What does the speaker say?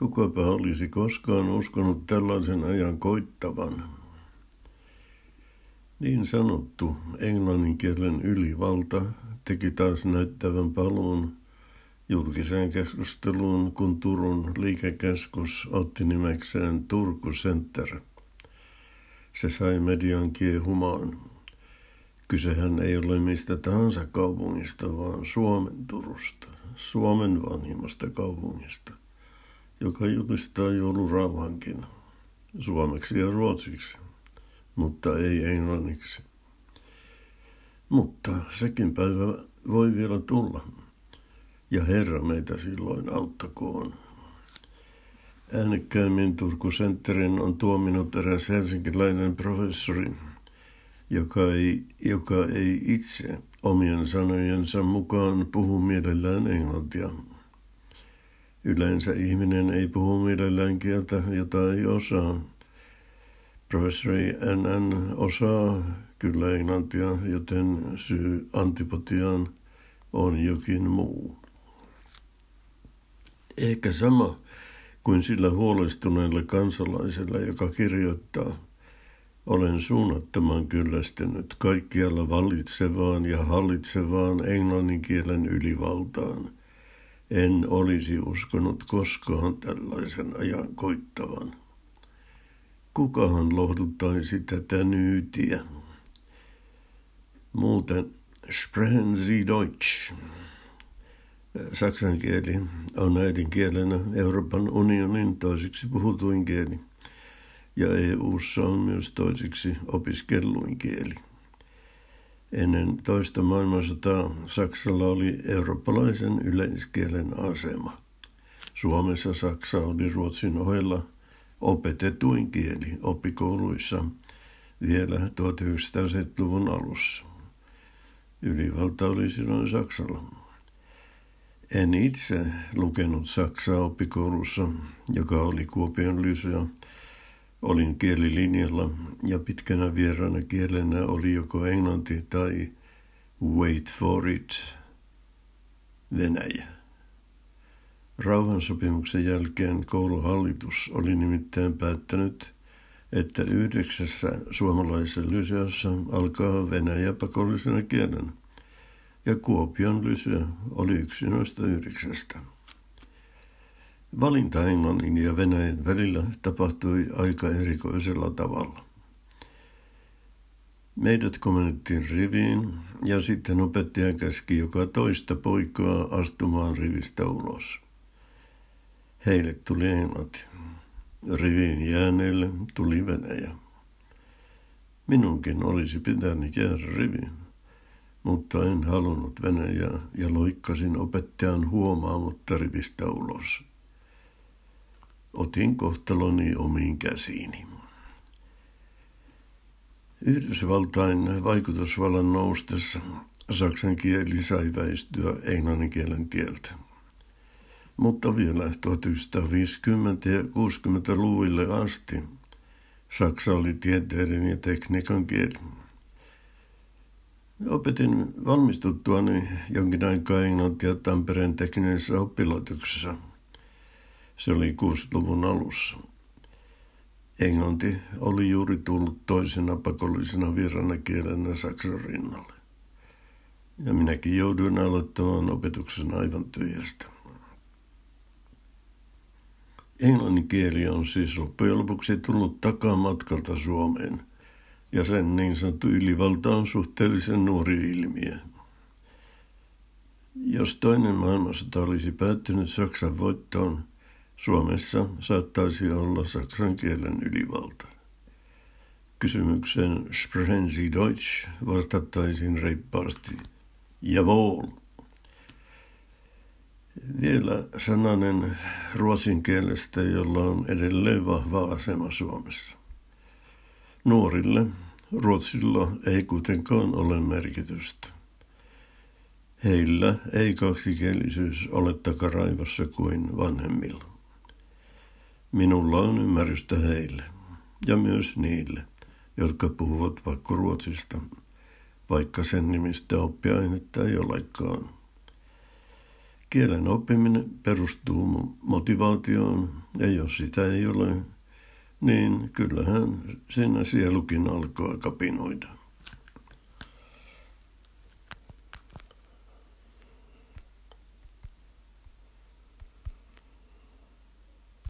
Kukapa olisi koskaan uskonut tällaisen ajan koittavan? Niin sanottu englannin kielen ylivalta teki taas näyttävän paluun julkiseen keskusteluun, kun Turun liikekeskus otti nimekseen Turku Center. Se sai median kiehumaan. Kysehän ei ole mistä tahansa kaupungista, vaan Suomen Turusta, Suomen vanhimmasta kaupungista, joka julistaa joulurauhankin suomeksi ja ruotsiksi, mutta ei englanniksi. Mutta sekin päivä voi vielä tulla, ja Herra meitä silloin auttakoon. Äänekkäimmin Turku Centerin on tuominut eräs helsinkiläinen professori, joka ei, joka ei itse omien sanojensa mukaan puhu mielellään englantia. Yleensä ihminen ei puhu mielellään kieltä, jota ei osaa. Professori NN osaa kyllä englantia, joten syy antipotiaan on jokin muu. Ehkä sama kuin sillä huolestuneella kansalaisella, joka kirjoittaa – olen suunnattoman kyllästynyt kaikkialla vallitsevaan ja hallitsevaan englannin kielen ylivaltaan. En olisi uskonut koskaan tällaisen ajan koittavan. Kukahan lohduttaisi tätä nyytiä? Muuten, sprechen Sie Deutsch. Saksan kieli on äidinkielenä Euroopan unionin toiseksi puhutuin kieli ja EU:ssa on myös toiseksi opiskelluin kieli. Ennen toista maailmansotaa Saksalla oli eurooppalaisen yleiskielen asema. Suomessa Saksa oli Ruotsin ohella opetetuin kieli oppikouluissa vielä 1970-luvun alussa. Ylivalta oli silloin Saksalla. En itse lukenut Saksaa oppikoulussa, joka oli Kuopion lysea, Olin kielilinjalla ja pitkänä vieraana kielenä oli joko englanti tai wait for it, Venäjä. Rauhansopimuksen jälkeen kouluhallitus oli nimittäin päättänyt, että yhdeksässä suomalaisessa lyseossa alkaa Venäjä pakollisena kielen, ja Kuopion lyseo oli yksi noista yhdeksästä. Valinta Englannin ja Venäjän välillä tapahtui aika erikoisella tavalla. Meidät komennettiin riviin ja sitten opettaja käski joka toista poikaa astumaan rivistä ulos. Heille tuli englanti. Riviin jääneille tuli Venäjä. Minunkin olisi pitänyt jäädä riviin, mutta en halunnut Venäjää ja loikkasin opettajan huomaamatta rivistä ulos. Otin kohtaloni omiin käsiini. Yhdysvaltain vaikutusvallan noustessa saksan kieli sai väistyä englannin kielen tieltä. Mutta vielä 1950- ja 60-luvuille asti Saksa oli tieteiden ja tekniikan kieli. Opetin valmistuttuani jonkin aikaa englantia Tampereen teknisessä oppilaitoksessa – se oli 60-luvun alussa. Englanti oli juuri tullut toisena pakollisena virana kielenä saksan rinnalle. Ja minäkin jouduin aloittamaan opetuksen aivan tyhjästä. Englannin kieli on siis loppujen lopuksi tullut takamatkalta Suomeen, ja sen niin sanottu ylivalta on suhteellisen nuori ilmiö. Jos toinen maailmansota olisi päättynyt Saksan voittoon, Suomessa saattaisi olla saksan kielen ylivalta. Kysymykseen Sprechen Sie Deutsch vastattaisiin reippaasti Jawohl. Vielä sananen ruotsin kielestä, jolla on edelleen vahva asema Suomessa. Nuorille Ruotsilla ei kuitenkaan ole merkitystä. Heillä ei kaksikielisyys ole takaraivossa kuin vanhemmilla. Minulla on ymmärrystä heille ja myös niille, jotka puhuvat vaikka ruotsista, vaikka sen nimistä oppiainetta ei olekaan. Kielen oppiminen perustuu motivaatioon, ja jos sitä ei ole, niin kyllähän siinä sielukin alkaa kapinoida.